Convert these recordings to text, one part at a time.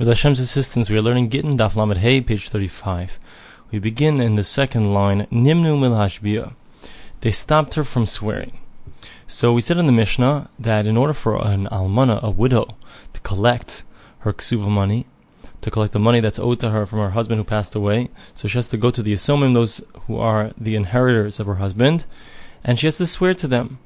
With Hashem's assistance, we are learning Gittin Daf Lamed Hey, page 35. We begin in the second line, Nimnu Mil Hashbiyah. They stopped her from swearing. So we said in the Mishnah that in order for an almana, a widow, to collect her ksuva money, to collect the money that's owed to her from her husband who passed away, so she has to go to the Asomim, those who are the inheritors of her husband, and she has to swear to them.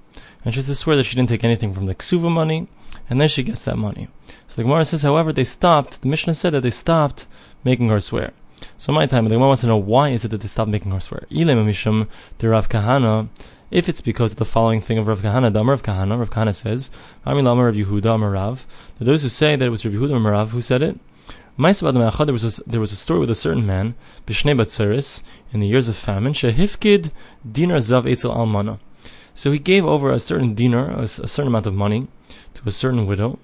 And she has to swear that she didn't take anything from the ksuva money, and then she gets that money. So the Gemara says, however, they stopped, the Mishnah said that they stopped making her swear. So my time, the Gemara wants to know why is it that they stopped making her swear? Mishum de Rav Kahana, if it's because of the following thing of Rav Kahana, the Rav Kahana, Rav Kahana says, Ami Lama Rav Yehuda Amar Rav, that those who say that it was Rav Yehuda Amar Rav who said it, there was a, there was a story with a certain man, Bishnei Batzeris, in the years of famine, Shehifkid Dinar Zav Eitzel Almana. So he gave over a certain dinar, a, a certain amount of money, to a certain widow,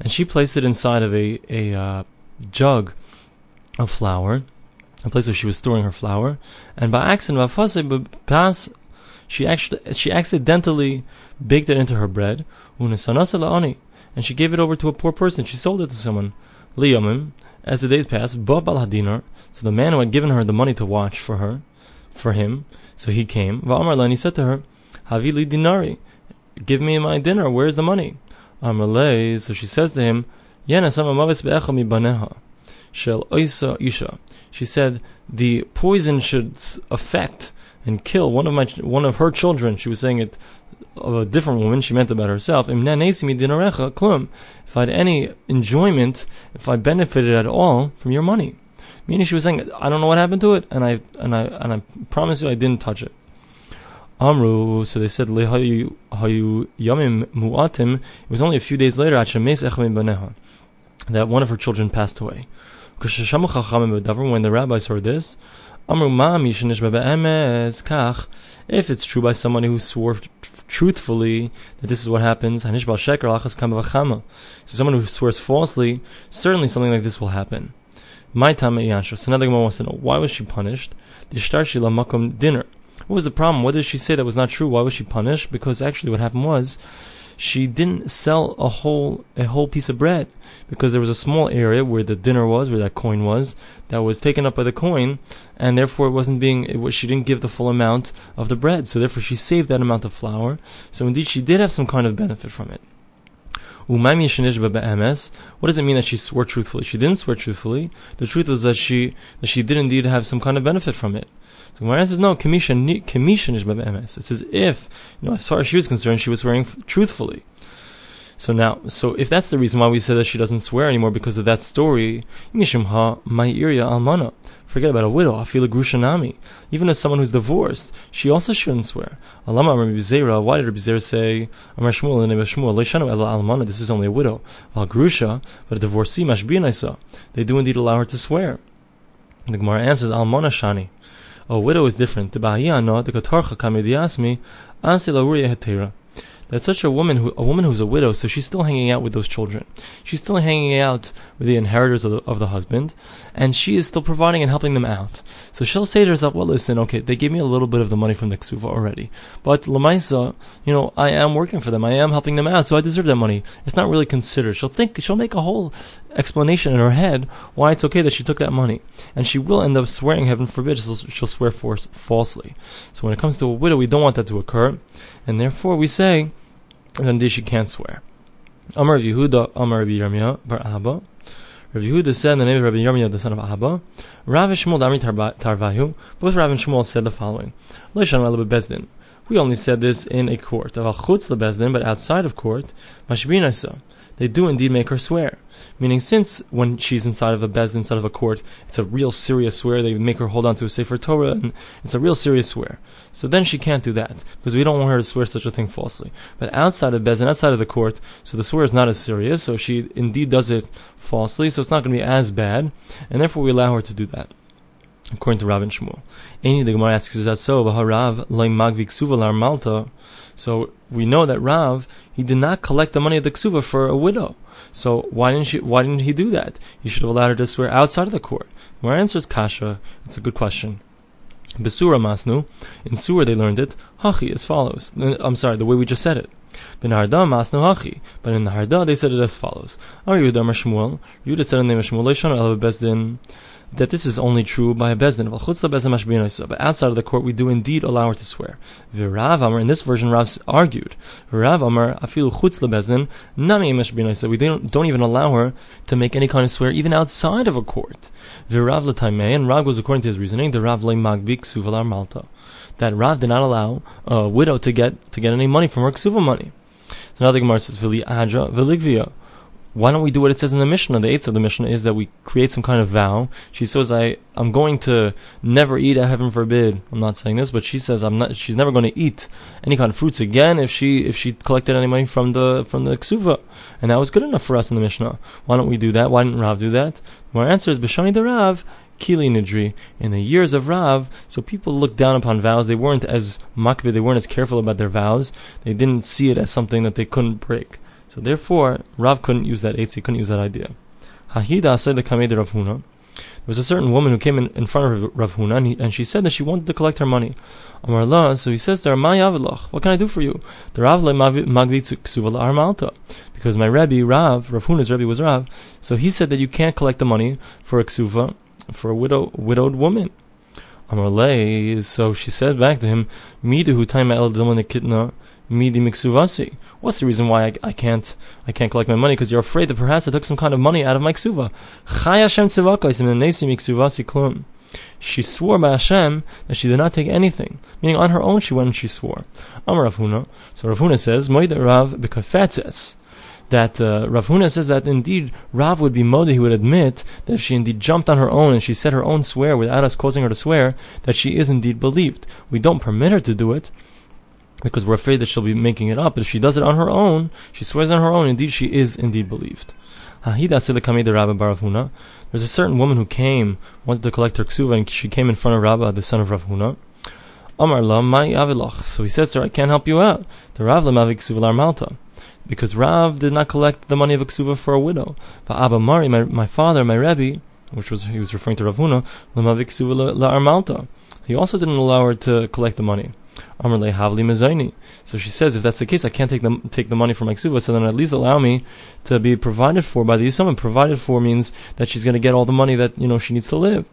and she placed it inside of a, a uh, jug of flour, a place where she was storing her flour, and by accident, she actually she accidentally baked it into her bread, and she gave it over to a poor person. She sold it to someone. Liam, as the days passed, so the man who had given her the money to watch for her, for him, so he came. And he said to her, Havili dinari, give me my dinar. Where's the money? Amalei. So she says to him. Shel oisa isha. She said the poison should affect and kill one of my one of her children. She was saying it of a different woman. She meant about herself. If I had any enjoyment, if I benefited at all from your money, meaning she was saying, I don't know what happened to it, and I and I and I promise you, I didn't touch it. Amru, so they said, Mu'atim, it was only a few days later, that one of her children passed away. When the rabbis heard this, Amru if it's true by someone who swore truthfully that this is what happens, so someone who swears falsely, certainly something like this will happen. My time So now the Gemara wants to know why was she punished? The dinar. What was the problem? What did she say that was not true? Why was she punished? Because actually, what happened was she didn't sell a whole a whole piece of bread because there was a small area where the dinar was, where that coin was, that was taken up by the coin, and therefore it wasn't being. It was, she didn't give the full amount of the bread, so therefore she saved that amount of flour. So indeed, she did have some kind of benefit from it. What does it mean that she swore truthfully? She didn't swear truthfully. The truth was that she that she did indeed have some kind of benefit from it. So Gemara says no, kamisha kamisha nishba It's as if you know, as far as she was concerned, she was swearing truthfully. So now, so if that's the reason why we say that she doesn't swear anymore because of that story, mishimha ma'irya almana. Forget about a widow. Afila grushanami. Even as someone who's divorced, she also shouldn't swear. Alama. Why did Rabbi say and almana? This is only a widow. Val grusha, but a divorcee mashbinaisa. They do indeed allow her to swear. The Gemara answers almana shani. A widow is different. The bahiyano the katarcha kamidiasmi ansila uriya hetera that such a woman who a woman who's a widow, so she's still hanging out with those children. She's still hanging out with the inheritors of the, of the husband, and she is still providing and helping them out. So she'll say to herself, "Well, listen, okay, they gave me a little bit of the money from the ksuva already, but lamaisa, you know, I am working for them. I am helping them out, so I deserve that money. It's not really considered. She'll think she'll make a whole explanation in her head why it's okay that she took that money, and she will end up swearing. Heaven forbid, she'll, she'll swear falsely. So when it comes to a widow, we don't want that to occur, and therefore we say and then she can't swear. Amar Yehuda, Amar Rabbi Yirmiyah, Bar Abba. Rabbi Yehuda said in the name of Rabbi Yirmiyah, the son of Abba, Rav Shmuel Dami Tarvahu, both Rav and Shmuel said the following, Bezdin. We only said this in a court. But outside of court, Mashbinasa. They do indeed make her swear. Meaning, since when she's inside of a bezdin, inside of a court, it's a real serious swear. They make her hold on to a sefer Torah, and it's a real serious swear. So then she can't do that because we don't want her to swear such a thing falsely. But outside of bezdin, outside of the court, so the swear is not as serious. So she indeed does it falsely, so it's not going to be as bad, and therefore we allow her to do that. According to Rav and Shmuel, any the Gemara asks is that so? Rav suvalar malta. So we know that Rav he did not collect the money of the ksuva for a widow. So why didn't she, Why didn't he do that? He should have allowed her to swear outside of the court. My answer is kasha. It's a good question. Besura masnu. In Surah they learned it. Hachi as follows. Uh, I'm sorry, the way we just said it. Ben Harda Masnu Hachi. But in the Harda, they said it as follows. Amar Yehuda Amar Shmuel. Yehuda said in the name of Shmuel, Leishon El Bezdin that this is only true by a bezdin. But outside of the court, we do indeed allow her to swear. Amar, in this version, Rav argued. V'Rav Amar, afilu chutz lebezdin, nami We don't, don't even allow her to make any kind of swear, even outside of a court. V'Rav l'taimei, and Rav goes according to his reasoning, the Rav magbik suvalar malta. That Rav did not allow a widow to get to get any money from her ksuva money. So now the Gemara says, adra why don't we do what it says in the Mishnah? The eighth of the Mishnah is that we create some kind of vow. She says, I, I'm going to never eat, uh, heaven forbid. I'm not saying this, but she says I'm not, she's never going to eat any kind of fruits again if she, if she collected any money from the, from the ksuva. And that was good enough for us in the Mishnah. Why don't we do that? Why didn't Rav do that? My answer is, B'shani the Rav, Kili Nidri, in the years of Rav, so people looked down upon vows. They weren't as makbid, they weren't as careful about their vows. They didn't see it as something that they couldn't break. So therefore, Rav couldn't use that eitz, couldn't use that idea. Hahida said the Kamed Rav Huna. There was a certain woman who came in, in front of Rav Huna, and, he, and, she said that she wanted to collect her money. Amar Allah, so he says to her, What can I do for you? The Rav le magvi. Because my Rebbe, Rav, Rav Huna's Rebbe was Rav, so he said that you can't collect the money for a ksuva, for a widow, widowed woman. Amar so she said back to him, Midu time el kitna midi miksuvasi. What's the reason why I, I can't I can't collect my money? Because you're afraid that perhaps I took some kind of money out of my ksuva. She swore by Hashem that she did not take anything, meaning on her own she went and she swore. Amar Rav Huna. So Rav Huna says, Moed Rav bekafetzes that uh, Rav Huna says that indeed Rav would be modi, he would admit that if she indeed jumped on her own and she said her own swear without us causing her to swear, that she is indeed believed. We don't permit her to do it, because we're afraid that she'll be making it up. But if she does it on her own, she swears on her own, indeed she is indeed believed. There's a certain woman who came, wanted to collect her ksuva, and she came in front of Rabba, the son of Rav Huna. Amar la mai avilach. So he says to her, I can't help you out. The Rav lemavik ksuva malta. Because Rav did not collect the money of a ksuva for a widow. But Abba Mari, my, my father, my Rebbe, which was he was referring to Rav Huna, lemavik ksuva la armalta. He also didn't allow her to collect the money. Amrle Havli Mezaini. So she says, if that's the case, I can't take the take the money from my ksuba, so then at least allow me to be provided for by the Yisomim. Provided for means that she's going to get all the money that you know she needs to live.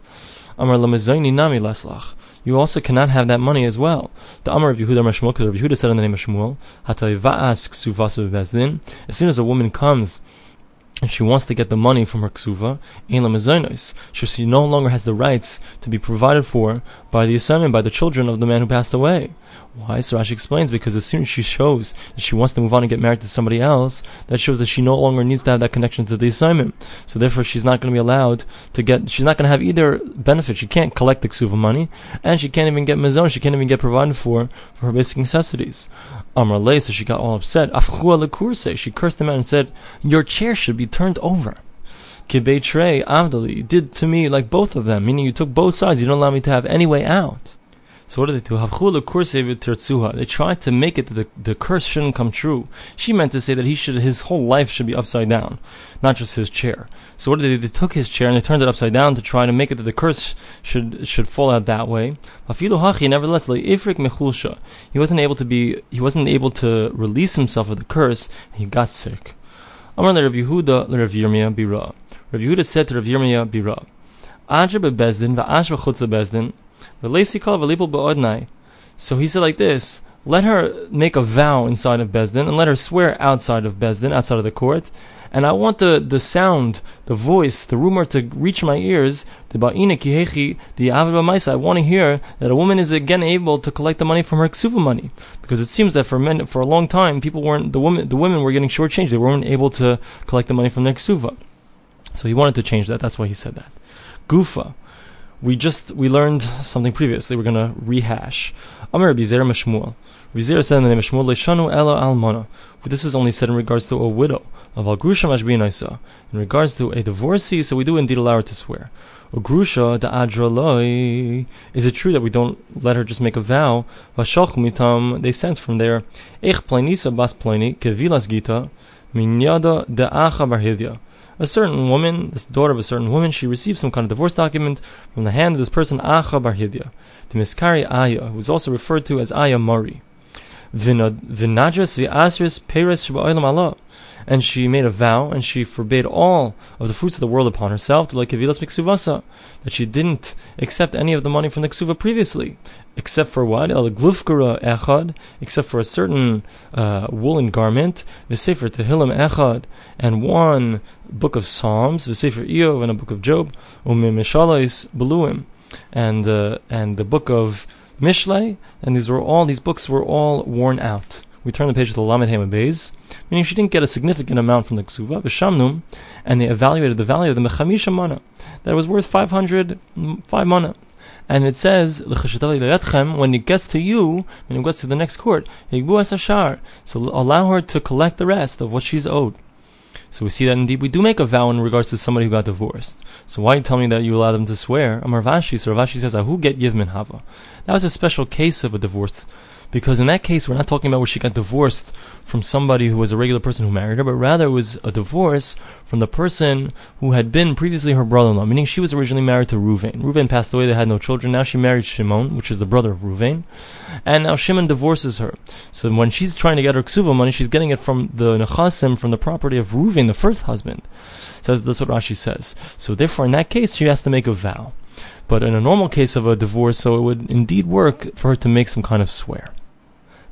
Amar Mezaini Nami Leslach. You also cannot have that money as well. The Amar of Yehuda Mashmuel, because Yehuda said in the name of Shmuel. As soon as a woman comes and she wants to get the money from her ksuva, in lemezainos, so she no longer has the rights to be provided for by the assignment by the children of the man who passed away. Why? So Rashi explains because as soon as she shows that she wants to move on and get married to somebody else, that shows that she no longer needs to have that connection to the assignment. So therefore, she's not going to be allowed to get. She's not going to have either benefit. She can't collect the ksuva money, and she can't even get mizon. She can't even get provided for for her basic necessities. Amar Le, so she got all upset. She cursed him out and said, "Your chair should be turned over." Kibei Trey Avdali, you did to me like both of them, meaning you took both sides. You don't allow me to have any way out. So what did they do? They tried to make it that the, the curse shouldn't come true. She meant to say that he should his whole life should be upside down, not just his chair. So what did they do? They took his chair and they turned it upside down to try to make it that the curse should should fall out that way. Nevertheless, ifrik mechulsha. he wasn't able to be he wasn't able to release himself of the curse. He got sick. Amar Rav Yehuda Rav Yirmiyah Bira. Rav Yehuda said to Rav Yirmiyah Bira, Ajra bebezdin va'ash v'chutz bezdin so he said like this: Let her make a vow inside of Bezdin, and let her swear outside of Bezdin, outside of the court. And I want the, the sound, the voice, the rumor to reach my ears. The ba'ina kihechi, the aved I want to hear that a woman is again able to collect the money from her ksuva money, because it seems that for men, for a long time, people weren't the women the women were getting shortchanged. They weren't able to collect the money from their ksuva. So he wanted to change that. That's why he said that. Gufa we just we learned something previously. We're going to rehash. Amar Bizer Mashmuel. Bizer said in the name of Shmuel, Leishanu Ela Almana. This was only said in regards to a widow of Al Mashbinaisa. In regards to a divorcee, so we do indeed allow her to swear. O da Adraloi. Is it true that we don't let her just make a vow? Vashoch mitam. They sent from there. Ech Plainisa Bas Plaini Kevilas Gita Minyada de Acha Barhidya a certain woman, this daughter of a certain woman, she received some kind of divorce document from the hand of this person, Acha Bar Hidya, the Miskari Aya, who is also referred to as Aya Mari. And she made a vow, and she forbade all of the fruits of the world upon herself, that she didn't accept any of the money from the Ksuva previously, except for what? El Glufkara Echad, except for a certain uh, woolen garment, V'Sefer Tehillim Echad, and one book of Psalms, V'Sefer Eov, and a book of Job, Umimeshalais Beluim, and, uh, and the book of Mishlei, and these were all, these books were all worn out. We turn the page to the Lamed Hema Beis, meaning she didn't get a significant amount from the Ksuva, Vishamnum, and they evaluated the value of the Mechamisha Mana, that was worth 500, 5 Mana. And it says, when it gets to you, when it gets to the next court, so allow her to collect the rest of what she's owed. So we see that indeed we do make a vow in regards to somebody who got divorced. So why tell me that you allow them to swear? Amar Vashi, so Rav Ashi says, Who get Yivmin Hava? That was a special case of a divorce because in that case, we're not talking about where she got divorced from somebody who was a regular person who married her, but rather it was a divorce from the person who had been previously her brother-in-law, meaning she was originally married to Ruvain. Ruvain passed away; they had no children. Now she married Shimon, which is the brother of Ruvain, and now Shimon divorces her. So when she's trying to get her ksuva money, she's getting it from the nechasim, from the property of Ruvain, the first husband. So that's what Rashi says. So therefore, in that case, she has to make a vow. But in a normal case of a divorce, so it would indeed work for her to make some kind of swear.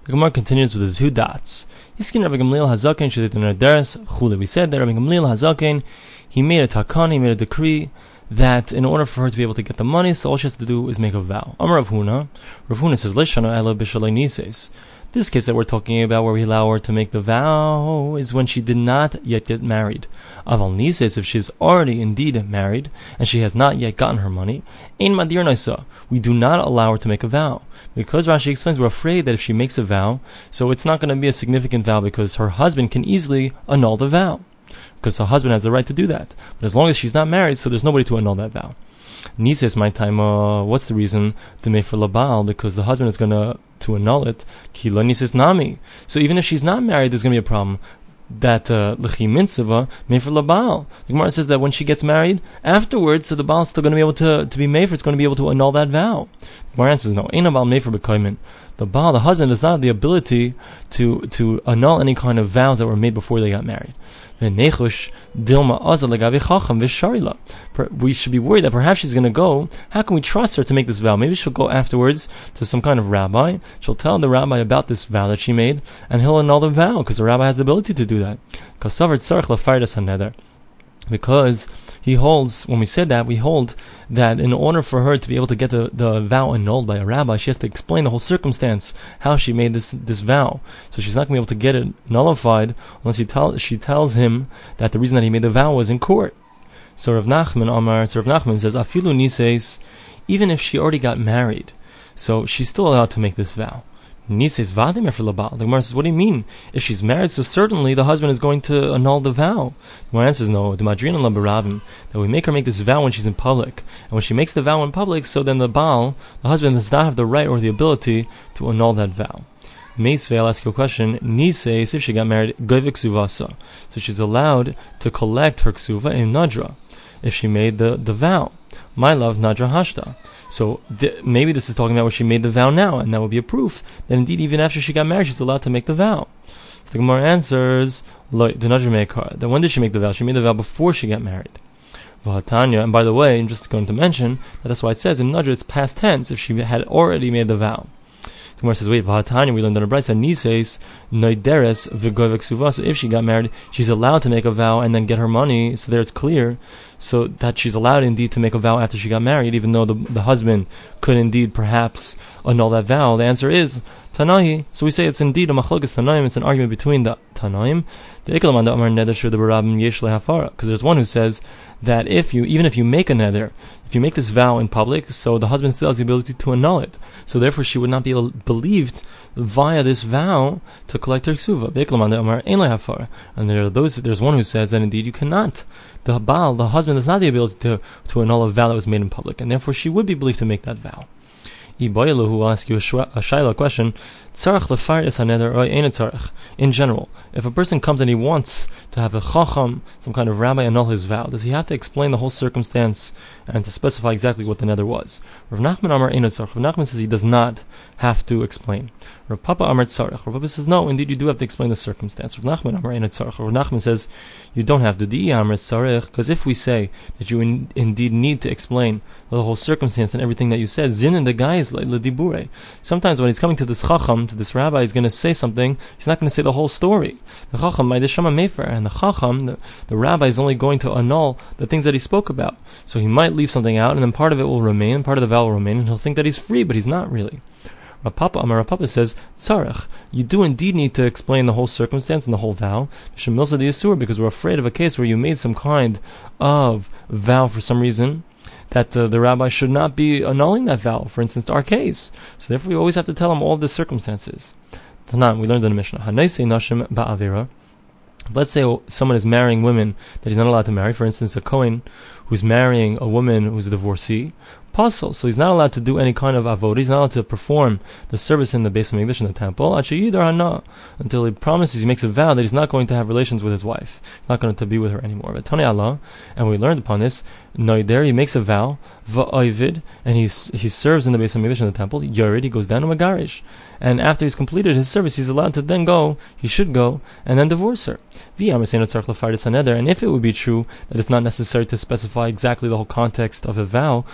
The Gemara continues with the two dots. Hiskin Rabbi Gamliel Hazaken Chule. We said that Rabbi Gamliel Hazaken, he made a takan, he made a decree that in order for her to be able to get the money, so all she has to do is make a vow. Amar Rav Huna, Rav Huna says, Lishana ela. This case that we're talking about, where we allow her to make the vow, is when she did not yet get married. Aval nises, if she's already indeed married and she has not yet gotten her money, ein madir naisa. We do not allow her to make a vow because Rashi explains we're afraid that if she makes a vow, so it's not going to be a significant vow because her husband can easily annul the vow because her husband has the right to do that. But as long as she's not married, so there's nobody to annul that vow. Nises my time. Uh, what's the reason to make for labal? Because the husband is gonna to annul it. Kila nises nami. So even if she's not married, there's gonna be a problem. That lechi uh, made for labal. The Gemara says that when she gets married, afterwards, so the baal is still going to be able to to be made for. It's going to be able to annul that vow. The Gemara answers no. Ain't about made for The baal, the husband, does not have the ability to to annul any kind of vows that were made before they got married. We should be worried that perhaps she's going to go. How can we trust her to make this vow? Maybe she'll go afterwards to some kind of rabbi. She'll tell the rabbi about this vow that she made, and he'll annul the vow because the rabbi has the ability to do that. Because he holds, when we said that, we hold that in order for her to be able to get the, the vow annulled by a rabbi, she has to explain the whole circumstance, how she made this, this vow. So she's not going to be able to get it nullified unless she, tell, she tells him that the reason that he made the vow was in court. So Rav Nachman Amar, so Rav Nachman says, Afilu Nises, even if she already got married, so she's still allowed to make this vow. Nises vadim for labal. The Gemara says, what do you mean? If she's married, so certainly the husband is going to annul the vow. The Gemara answers, no, madrin and that we make her make this vow when she's in public. And when she makes the vow in public, so then the Baal, the husband does not have the right or the ability to annul that vow. Meisve, I'll ask you a question. Nises, if she got married, goivik suvasa. So she's allowed to collect her ksuva in nadra if she made the, the vow. My love, Nadra Hashta. So th- maybe this is talking about where she made the vow now, and that would be a proof that indeed even after she got married, she's allowed to make the vow. So the Gemara answers, Then when did she make the vow? She made the vow before she got married. Vahatanya, and by the way, I'm just going to mention that that's why it says in Nadra it's past tense if she had already made the vow. The Gemara says, wait, Vahatanya, we learned in a Brisa, Nises, Noideres, Vigovek Suvasa. If she got married, she's allowed to make a vow and then get her money, so there it's clear so that she's allowed indeed to make a vow after she got married, even though the, the husband could indeed perhaps annul that vow. The answer is Tanahi. So we say it's indeed a machlokes Tanaim. It's an argument between the Tanaim. The Ikalamanda Amar Neder the Barabim Yesh Hafara. Because there's one who says that if you, even if you make a neder, if you make this vow in public, so the husband still has the ability to annul it. So therefore she would not be believed via this vow to collect her ksuva. And there are those, there's one who says that indeed you cannot. The Baal, the husband, has not the ability to, to annul a vow that was made in public, and therefore she would be believed to make that vow. Iboyalu, who ask you a, shaila question, tzarech lefaris haneder or ein tzarech. In general, if a person comes and he wants to have a chacham, some kind of rabbi, annul his vow, does he have to explain the whole circumstance and to specify exactly what the neder was? Rav Nachman Amar ein tzarech. Rav Nachman says he does not have to explain. Rav Papa Amar tzarech. Rav Papa says no, indeed you do have to explain the circumstance. Rav Nachman Amar ein tzarech. Rav Nachman says you don't have to. Di Amar tzarech, because if we say that you in, indeed need to explain the whole circumstance and everything that you said, zin and the guy is like ledibure. Sometimes when he's coming to this chacham, to this rabbi, he's going to say something. He's not going to say the whole story. The chacham, my deshama mefer, and the chacham, the, the rabbi is only going to annul the things that he spoke about. So he might leave something out, and then part of it will remain, part of the vow will remain, and he'll think that he's free, but he's not really. Rav Papa Amar Rav Papa says, Tzarech, you do indeed need to explain the whole circumstance and the whole vow. Shemilsa the Yisur, because we're afraid of a case where you made some kind of vow for some reason that uh, the rabbi should not be annulling that vow, for instance, our case. So therefore we always have to tell him all the circumstances. Tanan, we learned in the Mishnah. Nashim Ba'avira. Let's say someone is marrying women that he's not allowed to marry. For instance, a Kohen who's marrying a woman who's a divorcee, puzzle. So he's not allowed to do any kind of avodah. He's not allowed to perform the service in the base of English in the temple Actually, either or not. until he promises, he makes a vow that he's not going to have relations with his wife. He's not going to be with her anymore. But Tani Allah, and we learned upon this, Noider, he makes a vow, va'oivid, and he, he serves in the base of English in the temple. Yorid, he goes down to Magarish. And after he's completed his service, he's allowed to then go, he should go, and then divorce her. And if it would be true that it's not necessary to specify exactly the whole context of a vow,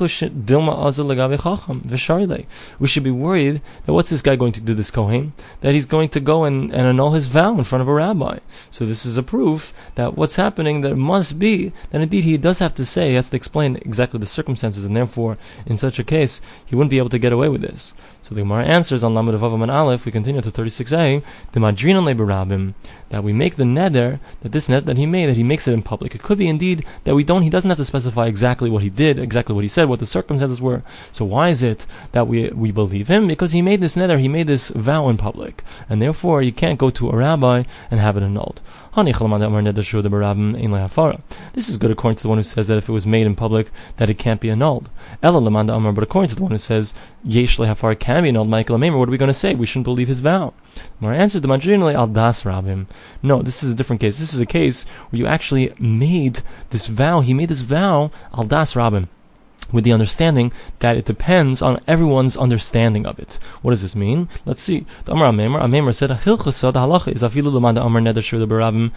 we should be worried that what's this guy going to do, this Kohen? That he's going to go and, and annul his vow in front of a rabbi. So this is a proof that what's happening, it must be, that indeed he does have to say, he has to explain exactly the circumstances, and therefore, in such a case, he wouldn't be able to get away with this. So the Gemara answers on Lamed Vavam and Aleph, we continue to 36a, the Madrin Rabim, that we make the neder, that this net that he made, that he makes it in public. It could be indeed that we don't, he doesn't have to specify exactly what he did, exactly what he said, what the circumstances were. So why is it that we, we believe him? Because he made this neder, he made this vow in public. And therefore, you can't go to a rabbi and have it annulled. This is good according to the one who says that if it was made in public, that it can't be annulled. But according to the one who says, Yesh lehafar can be annulled, Michael what are we going to say? We shouldn't believe his vow. Mar answered the Madrinale al das rabim. No, this is a different case. This is a case where you actually made this vow. He made this vow al das rabim with the understanding that it depends on everyone's understanding of it. What does this mean? Let's see. The Amar Amemer, Amemer said, "Hilchasa the halacha is afilu lemanda Amar neder shur barabim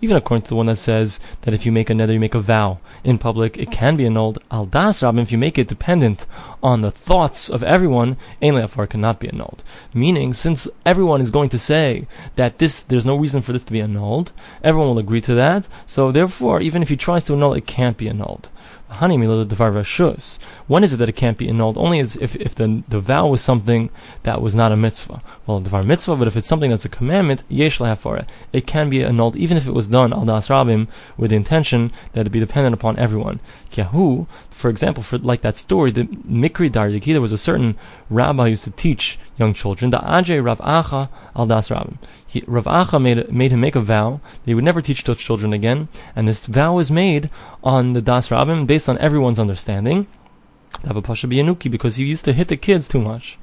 Even according to the one that says that if you make a neder, you make a vow in public, it can be annulled. Al das rabim, if you make it dependent on the thoughts of everyone, ein leafar cannot be annulled. Meaning, since everyone is going to say that this, there's no reason for this to be annulled, everyone will agree to that. So therefore, even if he tries to annul, it can't be annulled. When is it that it can't be annulled? Only as if, if the, the vow was something that was not a mitzvah. Well, devar mitzvah, but if it's something that's a commandment, yesh it. It can be annulled even if it was done al das rabim with the intention that it be dependent upon everyone. For example, for like that story, the Mikri Dar there was a certain rabbi who used to teach young children, the Ajay Rav Acha al Das Rabin. He, Rav Acha made, made him make a vow that he would never teach such children again, and this vow was made on the Das Rabin based on everyone's understanding. Pasha because he used to hit the kids too much.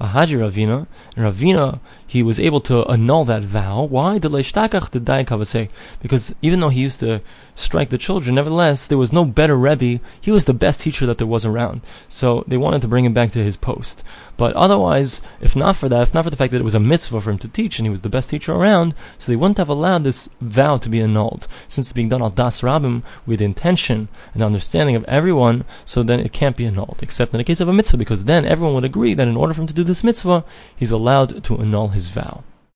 Haji Ravina, and Ravina, he was able to annul that vow. Why? Because even though he used to strike the children, nevertheless, there was no better Rebbe. He was the best teacher that there was around. So they wanted to bring him back to his post. But otherwise, if not for that, if not for the fact that it was a mitzvah for him to teach and he was the best teacher around, so they wouldn't have allowed this vow to be annulled. Since it's being done al das rabim with intention and understanding of everyone, so then it can't be annulled, except in the case of a mitzvah, because then everyone would agree that in order for him to do this mitzvah, he's allowed to annul his vow.